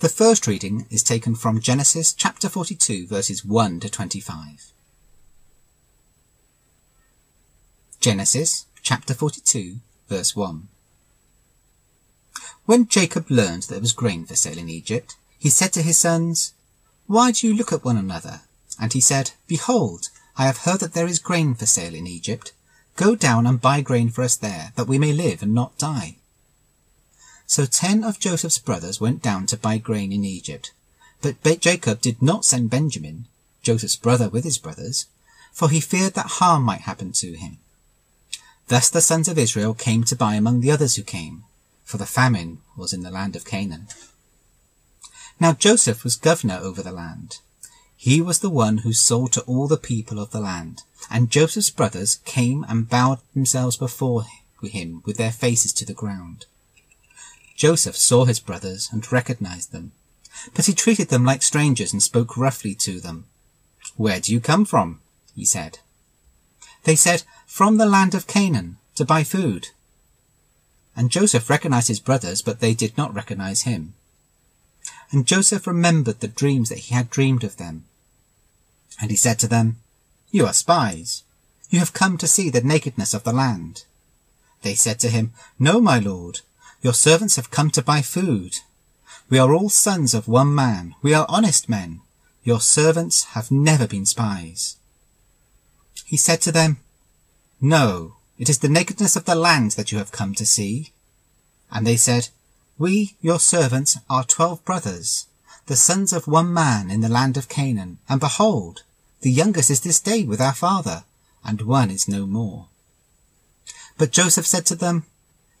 The first reading is taken from Genesis chapter 42 verses 1 to 25. Genesis chapter 42 verse 1. When Jacob learned there was grain for sale in Egypt, he said to his sons, Why do you look at one another? And he said, Behold, I have heard that there is grain for sale in Egypt. Go down and buy grain for us there, that we may live and not die. So ten of Joseph's brothers went down to buy grain in Egypt. But Jacob did not send Benjamin, Joseph's brother with his brothers, for he feared that harm might happen to him. Thus the sons of Israel came to buy among the others who came, for the famine was in the land of Canaan. Now Joseph was governor over the land. He was the one who sold to all the people of the land, and Joseph's brothers came and bowed themselves before him with their faces to the ground. Joseph saw his brothers and recognized them, but he treated them like strangers and spoke roughly to them. Where do you come from? he said. They said, From the land of Canaan, to buy food. And Joseph recognized his brothers, but they did not recognize him. And Joseph remembered the dreams that he had dreamed of them. And he said to them, You are spies. You have come to see the nakedness of the land. They said to him, No, my lord, your servants have come to buy food. We are all sons of one man. We are honest men. Your servants have never been spies. He said to them, No, it is the nakedness of the land that you have come to see. And they said, We, your servants, are twelve brothers, the sons of one man in the land of Canaan. And behold, the youngest is this day with our father, and one is no more. But Joseph said to them,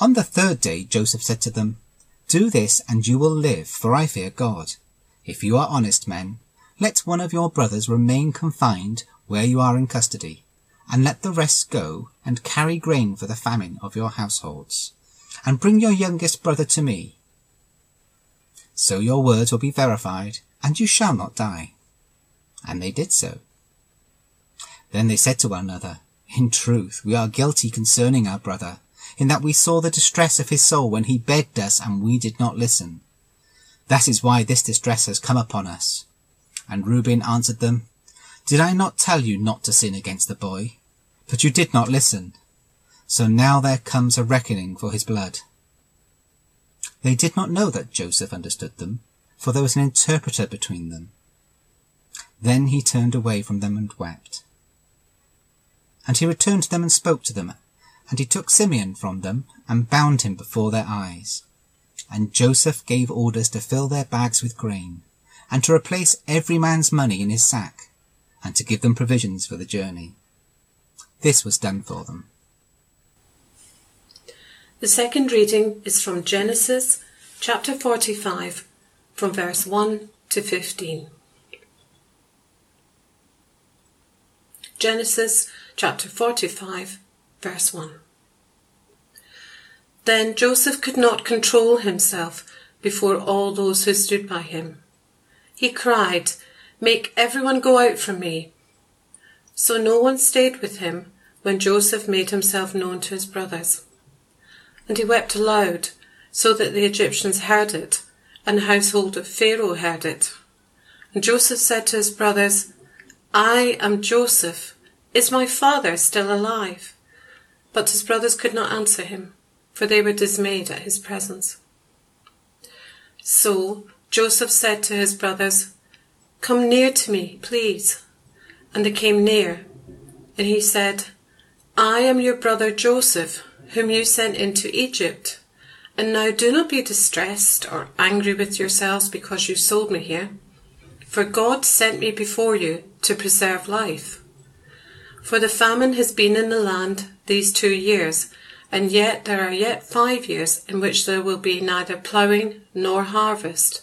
On the third day Joseph said to them, Do this, and you will live, for I fear God. If you are honest men, let one of your brothers remain confined where you are in custody, and let the rest go and carry grain for the famine of your households, and bring your youngest brother to me. So your words will be verified, and you shall not die. And they did so. Then they said to one another, In truth, we are guilty concerning our brother in that we saw the distress of his soul when he begged us and we did not listen. That is why this distress has come upon us. And Reuben answered them, Did I not tell you not to sin against the boy? But you did not listen. So now there comes a reckoning for his blood. They did not know that Joseph understood them, for there was an interpreter between them. Then he turned away from them and wept. And he returned to them and spoke to them, and he took Simeon from them and bound him before their eyes. And Joseph gave orders to fill their bags with grain, and to replace every man's money in his sack, and to give them provisions for the journey. This was done for them. The second reading is from Genesis chapter 45, from verse 1 to 15. Genesis chapter 45, verse 1. Then Joseph could not control himself before all those who stood by him. He cried, Make everyone go out from me. So no one stayed with him when Joseph made himself known to his brothers. And he wept aloud, so that the Egyptians heard it, and the household of Pharaoh heard it. And Joseph said to his brothers, I am Joseph. Is my father still alive? But his brothers could not answer him, for they were dismayed at his presence. So Joseph said to his brothers, Come near to me, please. And they came near. And he said, I am your brother Joseph, whom you sent into Egypt. And now do not be distressed or angry with yourselves because you sold me here. For God sent me before you to preserve life. For the famine has been in the land these two years, and yet there are yet five years in which there will be neither ploughing nor harvest.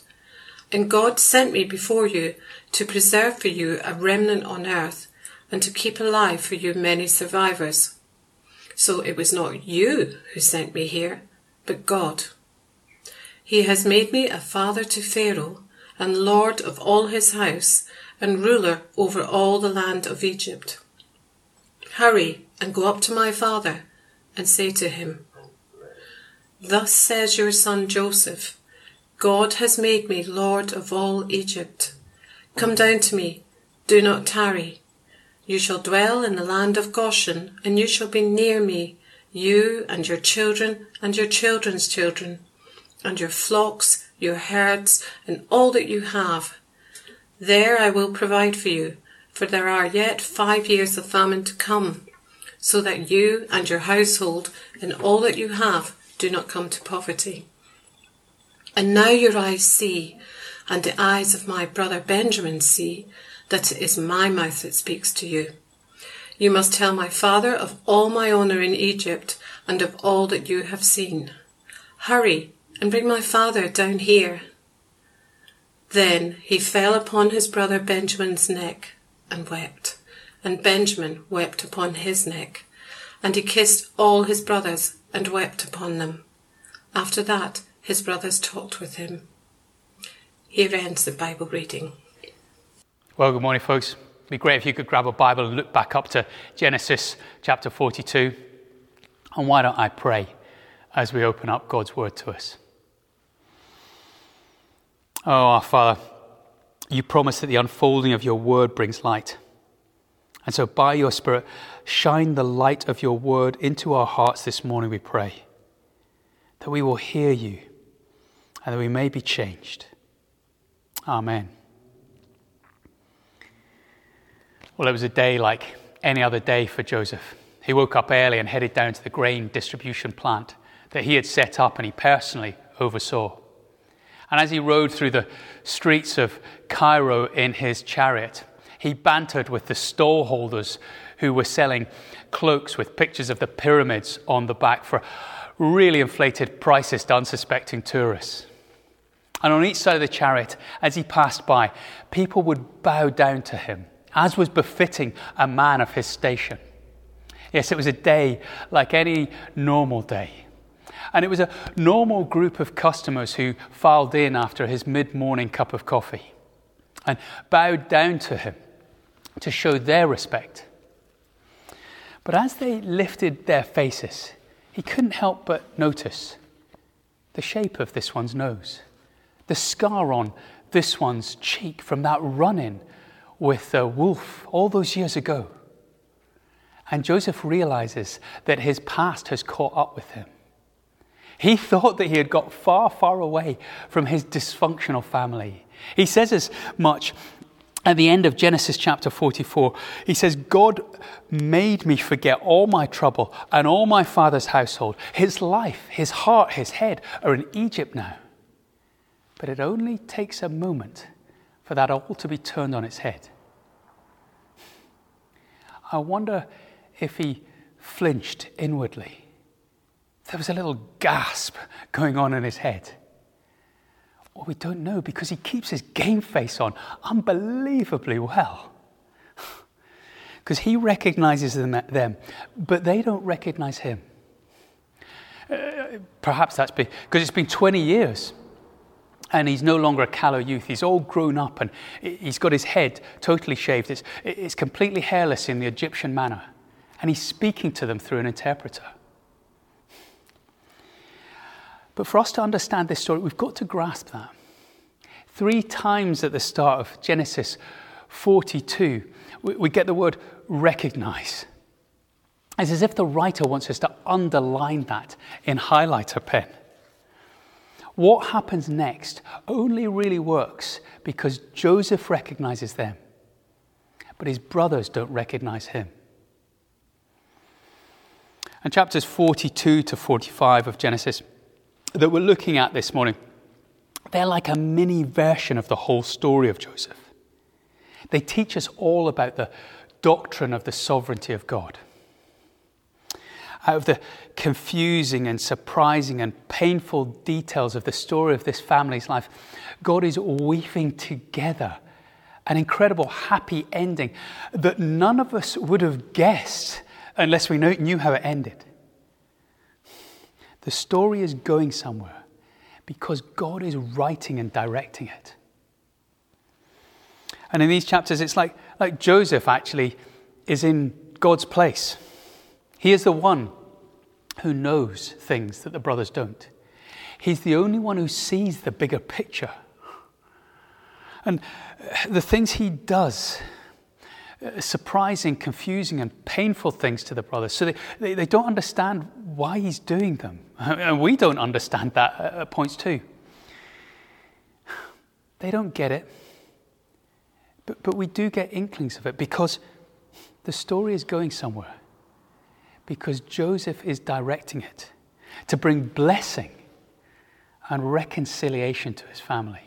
And God sent me before you to preserve for you a remnant on earth and to keep alive for you many survivors. So it was not you who sent me here, but God. He has made me a father to Pharaoh and lord of all his house and ruler over all the land of Egypt. Hurry and go up to my father and say to him, Thus says your son Joseph, God has made me Lord of all Egypt. Come down to me, do not tarry. You shall dwell in the land of Goshen, and you shall be near me, you and your children and your children's children, and your flocks, your herds, and all that you have. There I will provide for you, for there are yet five years of famine to come, so that you and your household and all that you have do not come to poverty. And now your eyes see, and the eyes of my brother Benjamin see, that it is my mouth that speaks to you. You must tell my father of all my honour in Egypt, and of all that you have seen. Hurry, and bring my father down here. Then he fell upon his brother Benjamin's neck and wept, and Benjamin wept upon his neck, and he kissed all his brothers and wept upon them. After that, his brothers talked with him. Here ends the Bible reading. Well, good morning, folks. It'd be great if you could grab a Bible and look back up to Genesis chapter 42. And why don't I pray as we open up God's word to us? Oh, our Father, you promise that the unfolding of your word brings light. And so, by your Spirit, shine the light of your word into our hearts this morning, we pray. That we will hear you and that we may be changed. Amen. Well, it was a day like any other day for Joseph. He woke up early and headed down to the grain distribution plant that he had set up and he personally oversaw. And as he rode through the streets of Cairo in his chariot, he bantered with the stallholders who were selling cloaks with pictures of the pyramids on the back for really inflated prices to unsuspecting tourists. And on each side of the chariot, as he passed by, people would bow down to him, as was befitting a man of his station. Yes, it was a day like any normal day. And it was a normal group of customers who filed in after his mid morning cup of coffee and bowed down to him to show their respect. But as they lifted their faces, he couldn't help but notice the shape of this one's nose, the scar on this one's cheek from that run in with a wolf all those years ago. And Joseph realizes that his past has caught up with him. He thought that he had got far, far away from his dysfunctional family. He says as much at the end of Genesis chapter 44. He says, God made me forget all my trouble and all my father's household. His life, his heart, his head are in Egypt now. But it only takes a moment for that all to be turned on its head. I wonder if he flinched inwardly there was a little gasp going on in his head. Well, we don't know because he keeps his game face on unbelievably well. Because he recognizes them, them, but they don't recognize him. Uh, perhaps that's because it's been 20 years and he's no longer a callow youth. He's all grown up and he's got his head totally shaved. It's, it's completely hairless in the Egyptian manner. And he's speaking to them through an interpreter. But for us to understand this story, we've got to grasp that. Three times at the start of Genesis 42, we, get the word recognize. It's as if the writer wants us to underline that in highlighter pen. What happens next only really works because Joseph recognizes them, but his brothers don't recognize him. And chapters 42 to 45 of Genesis that we're looking at this morning, they're like a mini version of the whole story of Joseph. They teach us all about the doctrine of the sovereignty of God. out of the confusing and surprising and painful details of the story of this family's life, God is weaving together an incredible happy ending that none of us would have guessed unless we knew how it ended. The story is going somewhere because God is writing and directing it. And in these chapters, it's like, like Joseph actually is in God's place. He is the one who knows things that the brothers don't. He's the only one who sees the bigger picture. And the things he does, Uh, surprising, confusing, and painful things to the brothers. So they, they, they, don't understand why he's doing them. And we don't understand that at points too. They don't get it. But, but we do get inklings of it because the story is going somewhere. Because Joseph is directing it to bring blessing and reconciliation to his family.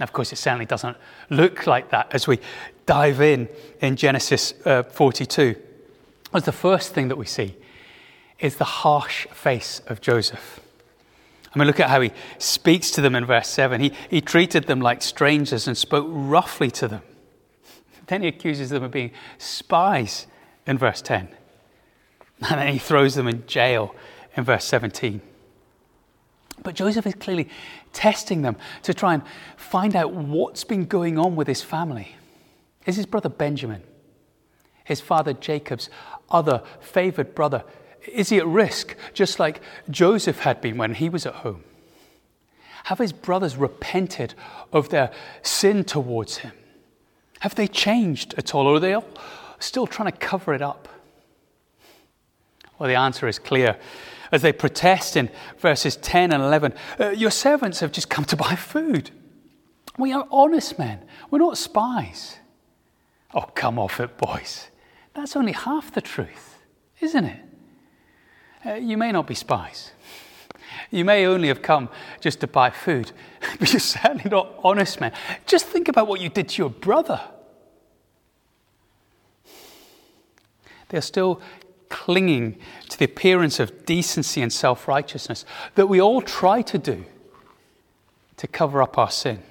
Of course, it certainly doesn't look like that as we dive in in Genesis uh, 42. As the first thing that we see is the harsh face of Joseph. I mean, look at how he speaks to them in verse 7. He, he treated them like strangers and spoke roughly to them. Then he accuses them of being spies in verse 10. And then he throws them in jail in verse 17. But Joseph is clearly testing them to try and find out what's been going on with his family. Is his brother Benjamin, his father Jacob's other favored brother, is he at risk, just like Joseph had been when he was at home? Have his brothers repented of their sin towards him? Have they changed at all, or are they still trying to cover it up? Well, the answer is clear as they protest in verses 10 and 11 uh, Your servants have just come to buy food. We are honest men, we're not spies. Oh, come off it, boys. That's only half the truth, isn't it? Uh, you may not be spies. You may only have come just to buy food, but you're certainly not honest men. Just think about what you did to your brother. They're still clinging to the appearance of decency and self righteousness that we all try to do to cover up our sin.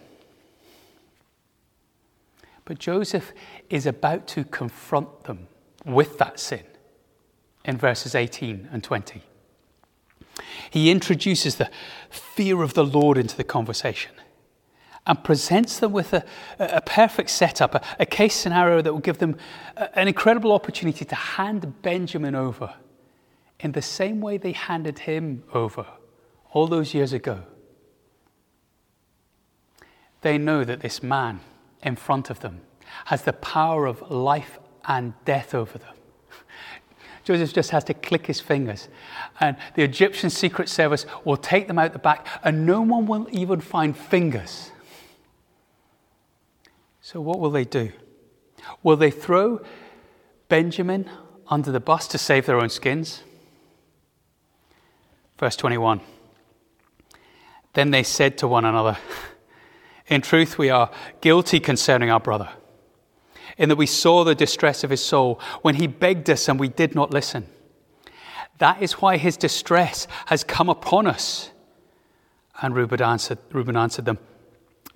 But Joseph is about to confront them with that sin in verses 18 and 20. He introduces the fear of the Lord into the conversation and presents them with a, a perfect setup, a, a, case scenario that will give them a, an incredible opportunity to hand Benjamin over in the same way they handed him over all those years ago. They know that this man in front of them has the power of life and death over them. Joseph just has to click his fingers, and the Egyptian secret service will take them out the back, and no one will even find fingers so, what will they do? Will they throw Benjamin under the bus to save their own skins? Verse 21 Then they said to one another, In truth, we are guilty concerning our brother, in that we saw the distress of his soul when he begged us and we did not listen. That is why his distress has come upon us. And Reuben answered, Reuben answered them,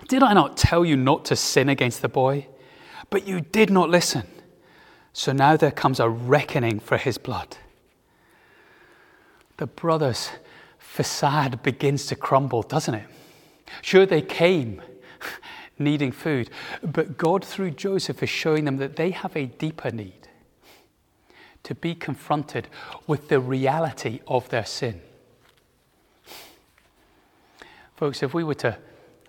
did I not tell you not to sin against the boy? But you did not listen. So now there comes a reckoning for his blood. The brother's facade begins to crumble, doesn't it? Sure, they came needing food, but God, through Joseph, is showing them that they have a deeper need to be confronted with the reality of their sin. Folks, if we were to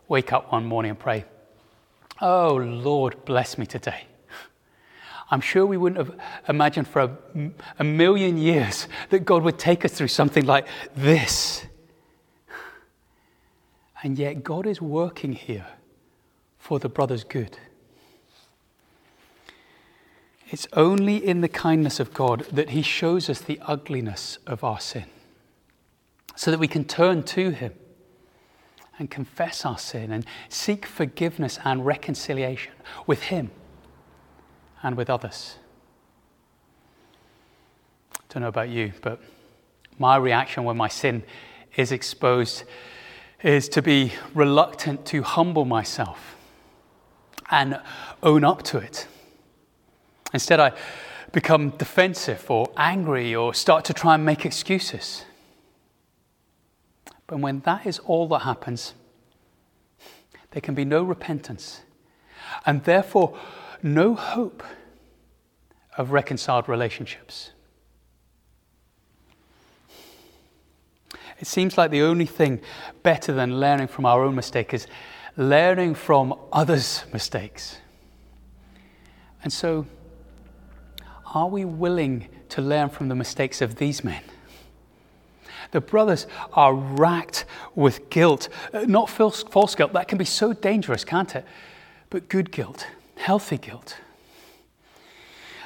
wake up one morning and pray, Oh Lord, bless me today. I'm sure we wouldn't have imagined for a, a, million years that God would take us through something like this. And yet, God is working here for the brother's good. It's only in the kindness of God that He shows us the ugliness of our sin so that we can turn to Him and confess our sin and seek forgiveness and reconciliation with Him and with others. I don't know about you, but my reaction when my sin is exposed is to be reluctant to humble myself and own up to it. Instead, I become defensive or angry or start to try and make excuses. But when that is all that happens, there can be no repentance and therefore no hope of reconciled relationships. It seems like the only thing better than learning from our own mistake is learning from others' mistakes. And so, are we willing to learn from the mistakes of these men? The brothers are racked with guilt, uh, not false, false guilt. That can be so dangerous, can't it? But good guilt, healthy guilt.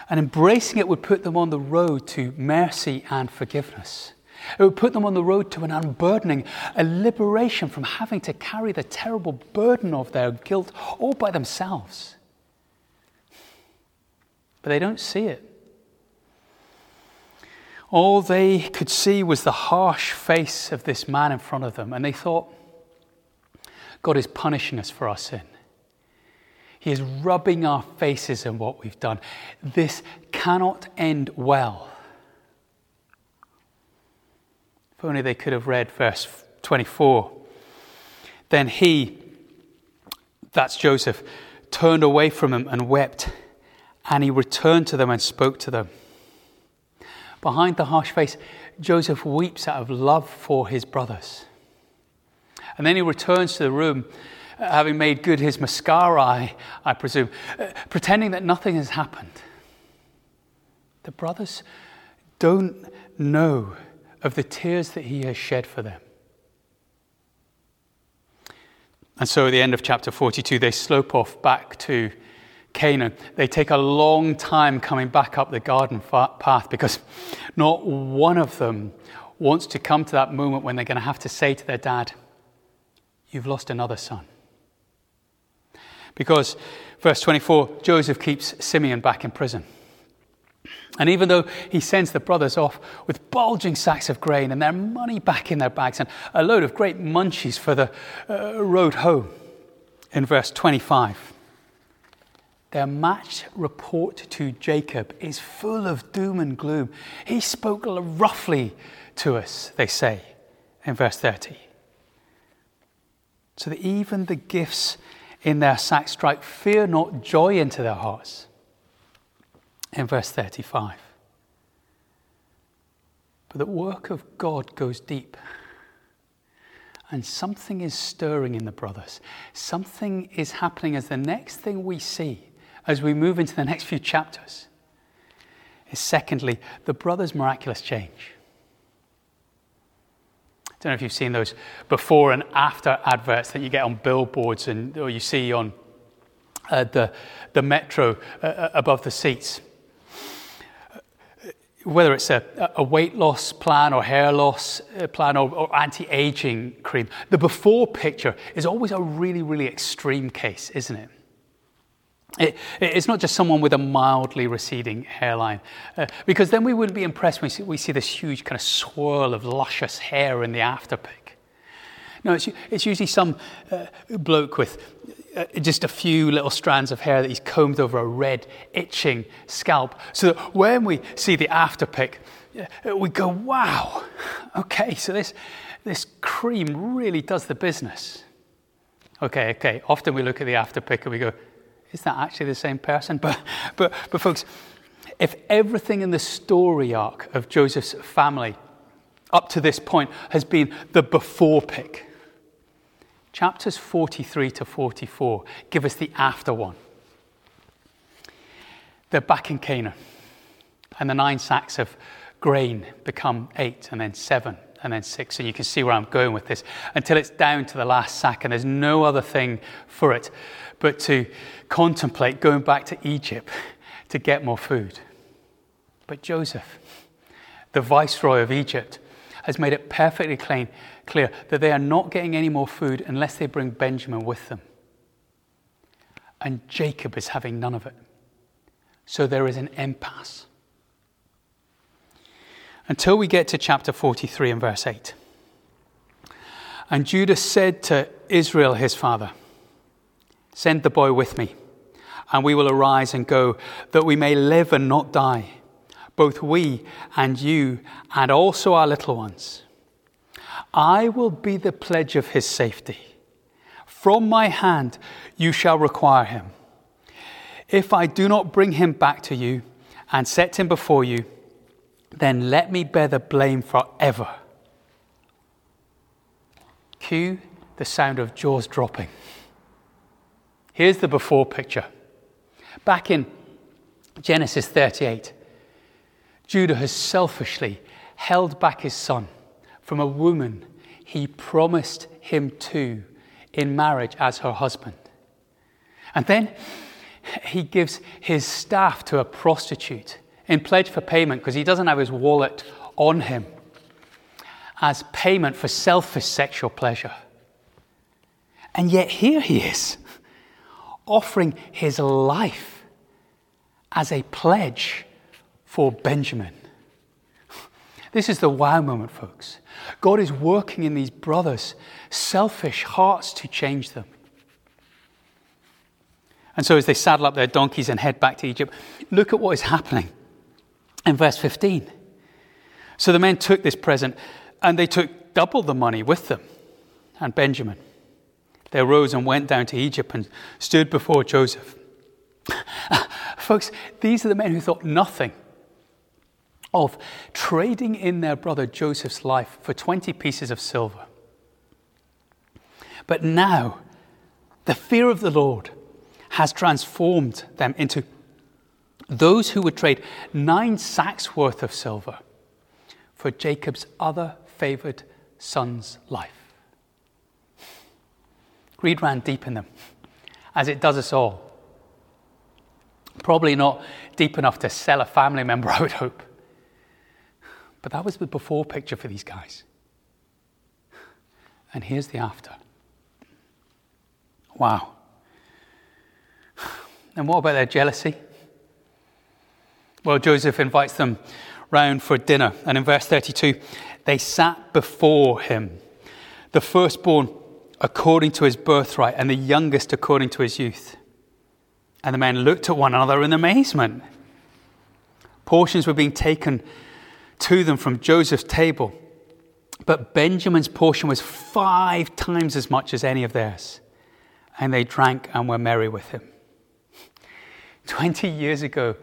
And embracing it would put them on the road to mercy and forgiveness. It would put them on the road to an unburdening, a liberation from having to carry the terrible burden of their guilt all by themselves. But they don't see it. All they could see was the harsh face of this man in front of them, and they thought, God is punishing us for our sin. He is rubbing our faces in what we've done. This cannot end well. If only they could have read verse 24. Then he, that's Joseph, turned away from him and wept, and he returned to them and spoke to them. Behind the harsh face, Joseph weeps out of love for his brothers. And then he returns to the room, having made good his mascara, I, I presume, uh, pretending that nothing has happened. The brothers don't know of the tears that he has shed for them. And so at the end of chapter 42, they slope off back to Canaan. They take a long time coming back up the garden path because not one of them wants to come to that moment when they're going to have to say to their dad, You've lost another son. Because, verse 24, Joseph keeps Simeon back in prison. And even though he sends the brothers off with bulging sacks of grain and their money back in their bags and a load of great munchies for the uh, road home, in verse 25, their match report to Jacob is full of doom and gloom. He spoke roughly to us, they say, in verse 30. So that even the gifts in their sacks strike fear not joy into their hearts in verse 35. But the work of God goes deep. And something is stirring in the brothers. Something is happening as the next thing we see as we move into the next few chapters is secondly, the brothers' miraculous change. I don't know if you've seen those before and after adverts that you get on billboards and, or you see on uh, the, the metro uh, uh above the seats whether it's a, a, weight loss plan or hair loss uh, plan or, or anti aging cream, the before picture is always a really, really extreme case, isn't it? It, it's not just someone with a mildly receding hairline, uh, because then we wouldn't be impressed when we see, we see, this huge kind of swirl of luscious hair in the after pic. No, it's, it's usually some uh, bloke with uh, just a few little strands of hair that he's combed over a red, itching scalp. So that when we see the after pic, uh, we go, wow, okay, so this, this cream really does the business. Okay, okay. Often we look at the after pic and we go, is that actually the same person? But, but, but folks, if everything in the story arc of Joseph's family up to this point has been the before pick, chapters 43 to 44 give us the after one. They're back in Canaan, and the nine sacks of grain become eight, and then seven, and then six. And you can see where I'm going with this until it's down to the last sack, and there's no other thing for it but to contemplate going back to Egypt to get more food. But Joseph, the viceroy of Egypt, has made it perfectly clear that they are not getting any more food unless they bring Benjamin with them. And Jacob is having none of it. So there is an impasse. Until we get to chapter 43 and verse 8. And Judah said to Israel, his father, Send the boy with me, and we will arise and go, that we may live and not die, both we and you, and also our little ones. I will be the pledge of his safety. From my hand you shall require him. If I do not bring him back to you and set him before you, then let me bear the blame forever. Cue the sound of jaws dropping. Here's the before picture. Back in Genesis 38, Judah has selfishly held back his son from a woman he promised him to in marriage as her husband. And then he gives his staff to a prostitute in pledge for payment because he doesn't have his wallet on him as payment for selfish sexual pleasure. And yet here he is, offering his life as a pledge for Benjamin. This is the wow moment, folks. God is working in these brothers' selfish hearts to change them. And so, as they saddle up their donkeys and head back to Egypt, look at what is happening in verse 15. So the men took this present and they took double the money with them and Benjamin. They arose and went down to Egypt and stood before Joseph. Folks, these are the men who thought nothing of trading in their brother Joseph's life for 20 pieces of silver. But now, the fear of the Lord has transformed them into those who would trade nine sacks worth of silver for Jacob's other favored son's life. Greed ran deep in them, as it does us all. Probably not deep enough to sell a family member, I would hope. But that was the before picture for these guys. And here's the after. Wow. And what about their jealousy? Well, Joseph invites them round for dinner. And in verse 32, they sat before him, the firstborn according to his birthright, and the youngest according to his youth. And the men looked at one another in amazement. Portions were being taken to them from Joseph's table, but Benjamin's portion was five times as much as any of theirs. And they drank and were merry with him. Twenty years ago,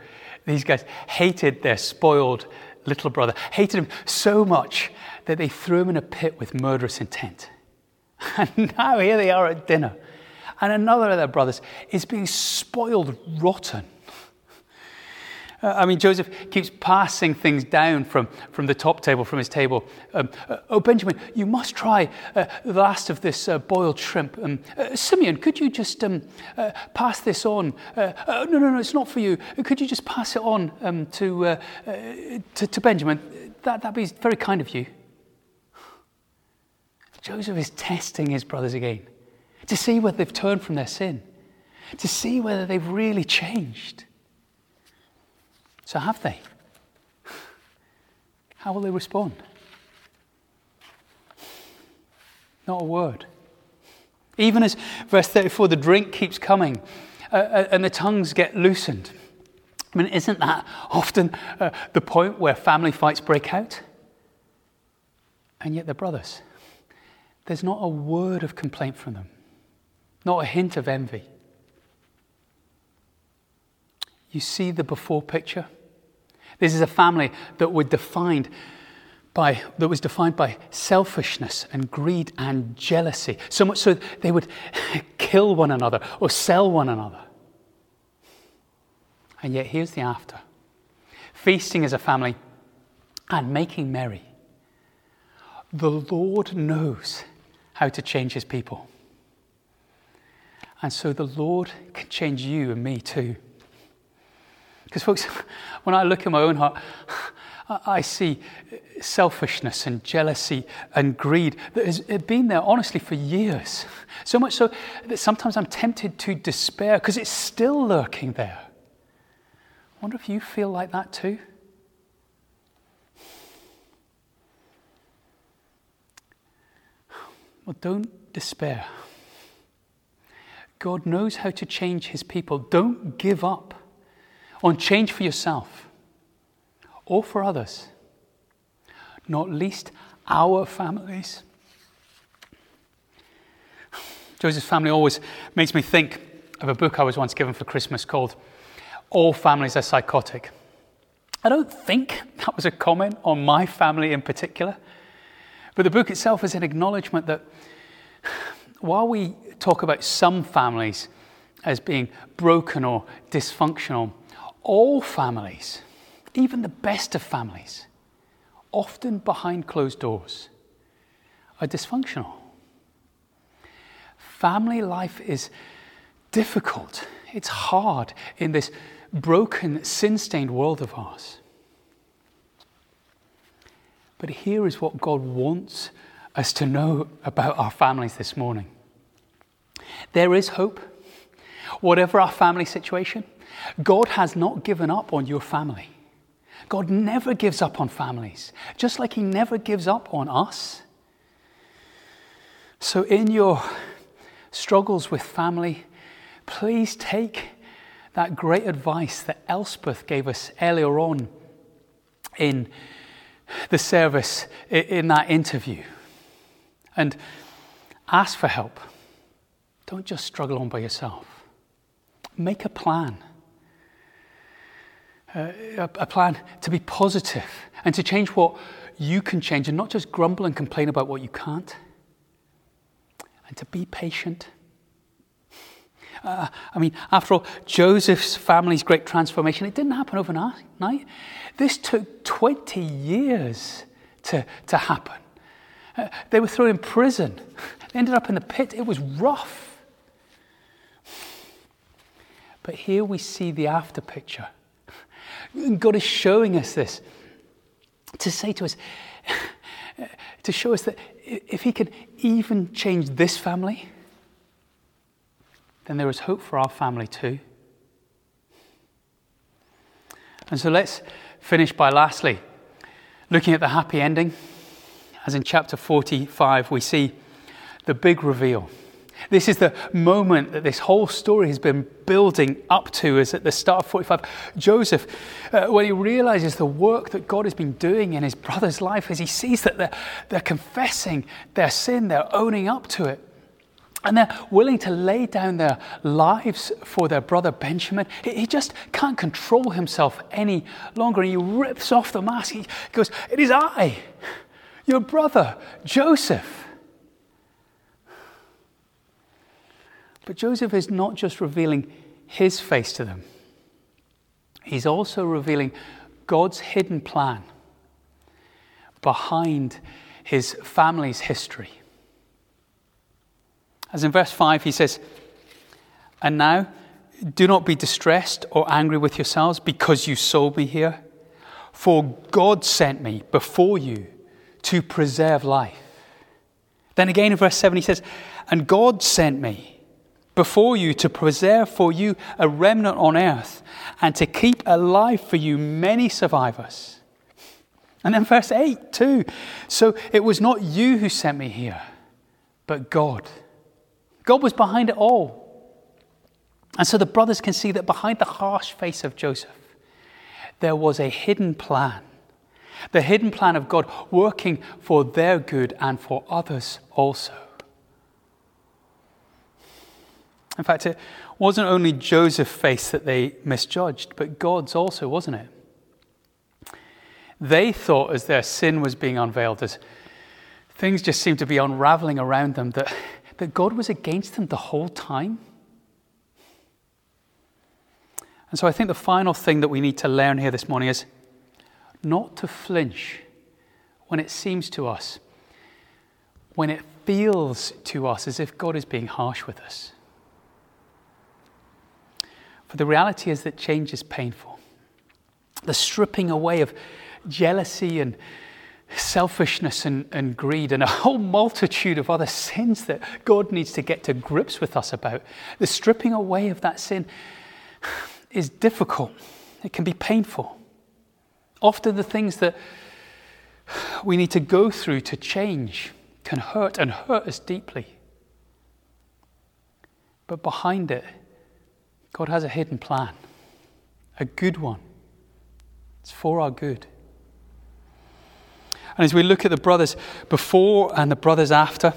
these guys hated their spoiled little brother, hated him so much that they threw him in a pit with murderous intent. And now here they are at dinner, and another of their brothers is being spoiled rotten. Uh, I mean, Joseph keeps passing things down from, from the top table, from his table. Um, uh, oh, Benjamin, you must try uh, the last of this uh, boiled shrimp. Um, uh, Simeon, could you just um, uh, pass this on? no, no, no, it's not for you. Could you just pass it on um, to, to, to, Benjamin? That, that'd be very kind of you. Joseph is testing his brothers again to see whether they've turned from their sin, to see whether they've really changed. So, have they? How will they respond? Not a word. Even as, verse 34, the drink keeps coming uh, uh, and the tongues get loosened. I mean, isn't that often uh, the point where family fights break out? And yet they're brothers. There's not a word of complaint from them, not a hint of envy. You see the before picture? This is a family that were defined by, that was defined by selfishness and greed and jealousy. So much so they would kill one another or sell one another. And yet, here's the after feasting as a family and making merry. The Lord knows how to change his people. And so the Lord can change you and me too. Because, folks, when I look at my own heart, I see selfishness and jealousy and greed that has been there, honestly, for years. So much so that sometimes I'm tempted to despair because it's still lurking there. I wonder if you feel like that too? Well, don't despair. God knows how to change his people. Don't give up on change for yourself or for others, not least our families. Joseph's family always makes me think of a book I was once given for Christmas called All Families Are Psychotic. I don't think that was a comment on my family in particular, but the book itself is an acknowledgement that while we talk about some families as being broken or dysfunctional, all families, even the best of families, often behind closed doors, are dysfunctional. Family life is difficult, it's hard in this broken, sin stained world of ours. But here is what God wants us to know about our families this morning. There is hope. Whatever our family situation, God has not given up on your family. God never gives up on families, just like He never gives up on us. So, in your struggles with family, please take that great advice that Elspeth gave us earlier on in the service, in that interview, and ask for help. Don't just struggle on by yourself. Make a plan. Uh, a, plan to be positive and to change what you can change and not just grumble and complain about what you can't. And to be patient. Uh, I mean, after all, Joseph's family's great transformation, it didn't happen overnight. This took 20 years to, to happen. Uh, they were thrown in prison, they ended up in the pit. It was rough. But here we see the after picture. God is showing us this to say to us, to show us that if He can even change this family, then there is hope for our family too. And so let's finish by lastly looking at the happy ending. As in chapter 45, we see the big reveal. This is the moment that this whole story has been building up to, is at the start of 45. Joseph, uh, when he realizes the work that God has been doing in his brother's life, as he sees that they're, they're confessing their sin, they're owning up to it, and they're willing to lay down their lives for their brother Benjamin. He just can't control himself any longer. And He rips off the mask. He goes, It is I, your brother, Joseph. But Joseph is not just revealing his face to them, he's also revealing God's hidden plan behind his family's history. As in verse 5, he says, And now do not be distressed or angry with yourselves because you sold me here, for God sent me before you to preserve life. Then again in verse 7, he says, And God sent me before you to preserve for you a remnant on earth and to keep alive for you many survivors. And then verse 8, too. So it was not you who sent me here, but God. God was behind it all. And so the brothers can see that behind the harsh face of Joseph, there was a hidden plan. The hidden plan of God working for their good and for others also. In fact, it wasn't only Joseph's face that they misjudged, but God's also, wasn't it? They thought as their sin was being unveiled, as things just seemed to be unraveling around them, that, that God was against them the whole time. And so I think the final thing that we need to learn here this morning is not to flinch when it seems to us, when it feels to us as if God is being harsh with us. For the reality is that change is painful. The stripping away of jealousy and selfishness and, and, greed and a whole multitude of other sins that God needs to get to grips with us about. The stripping away of that sin is difficult, it can be painful. Often, the things that we need to go through to change can hurt and hurt us deeply. But behind it, God has a hidden plan, a good one. It's for our good. And as we look at the brothers before and the brothers after,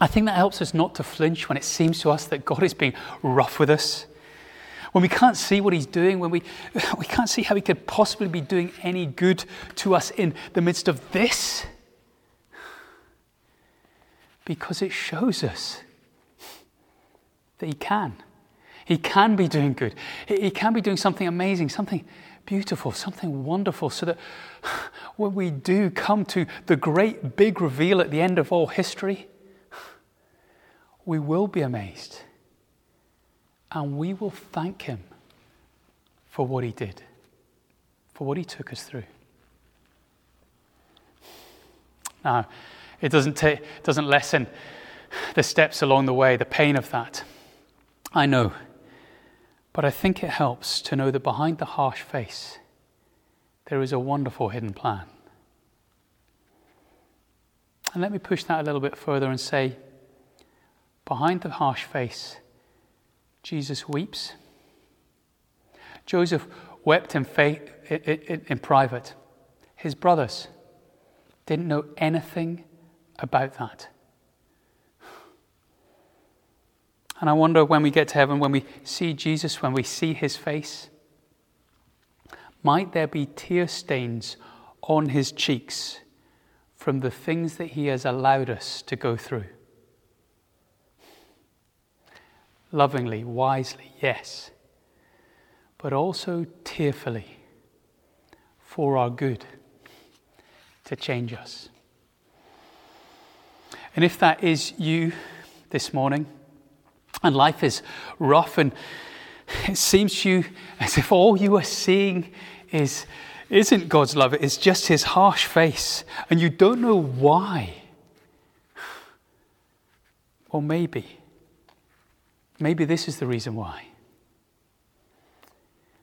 I think that helps us not to flinch when it seems to us that God is being rough with us. When we can't see what He's doing, when we, we can't see how He could possibly be doing any good to us in the midst of this. Because it shows us that He can. He can be doing good. He can be doing something amazing, something beautiful, something wonderful, so that when we do come to the great big reveal at the end of all history, we will be amazed and we will thank Him for what He did, for what He took us through. Now, it doesn't, doesn't lessen the steps along the way, the pain of that. I know. But I think it helps to know that behind the harsh face, there is a wonderful hidden plan. And let me push that a little bit further and say, behind the harsh face, Jesus weeps. Joseph wept in, faith, in, private. His brothers didn't know anything about that. And I wonder when we get to heaven, when we see Jesus, when we see his face, might there be tear stains on his cheeks from the things that he has allowed us to go through? Lovingly, wisely, yes, but also tearfully for our good to change us. And if that is you this morning, and life is rough, and it seems to you as if all you are seeing is, isn't God's love, it's just His harsh face, and you don't know why. Well, maybe, maybe this is the reason why.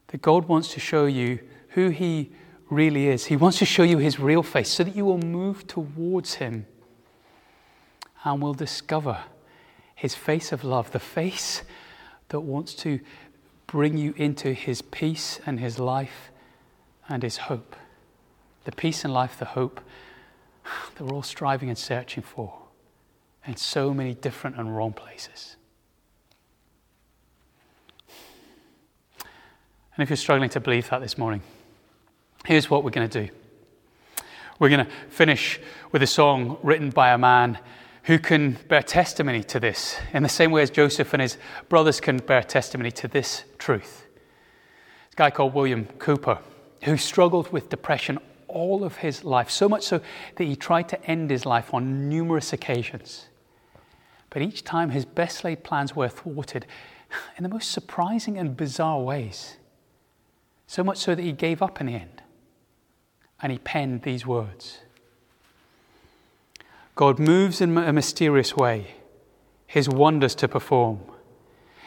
That God wants to show you who He really is. He wants to show you His real face so that you will move towards Him and will discover his face of love, the face that wants to bring you into his peace and his life and his hope. The peace and life, the hope that we're all striving and searching for in so many different and wrong places. And if you're struggling to believe that this morning, here's what we're going to do. We're going to finish with a song written by a man who can bear testimony to this in the same way as Joseph and his brothers can bear testimony to this truth. a guy called William Cowper, who struggled with depression all of his life, so much so that he tried to end his life on numerous occasions. But each time his best laid plans were thwarted in the most surprising and bizarre ways. So much so that he gave up in the end. And he penned these words God moves in a mysterious way, his wonders to perform.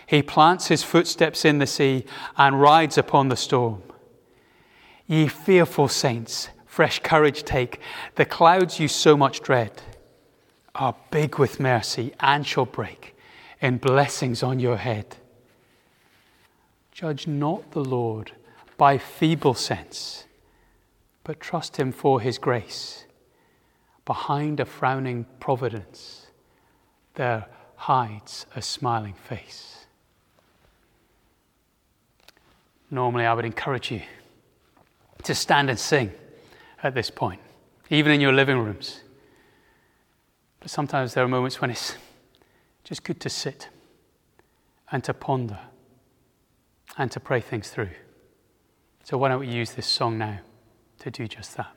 He plants his footsteps in the sea and rides upon the storm. Ye fearful saints, fresh courage take. The clouds you so much dread are big with mercy and shall break in blessings on your head. Judge not the Lord by feeble sense, but trust him for his grace behind a frowning providence, there hides a smiling face. Normally, I would encourage you to stand and sing at this point, even in your living rooms. But sometimes there are moments when it's just good to sit and to ponder and to pray things through. So, why don't we use this song now to do just that?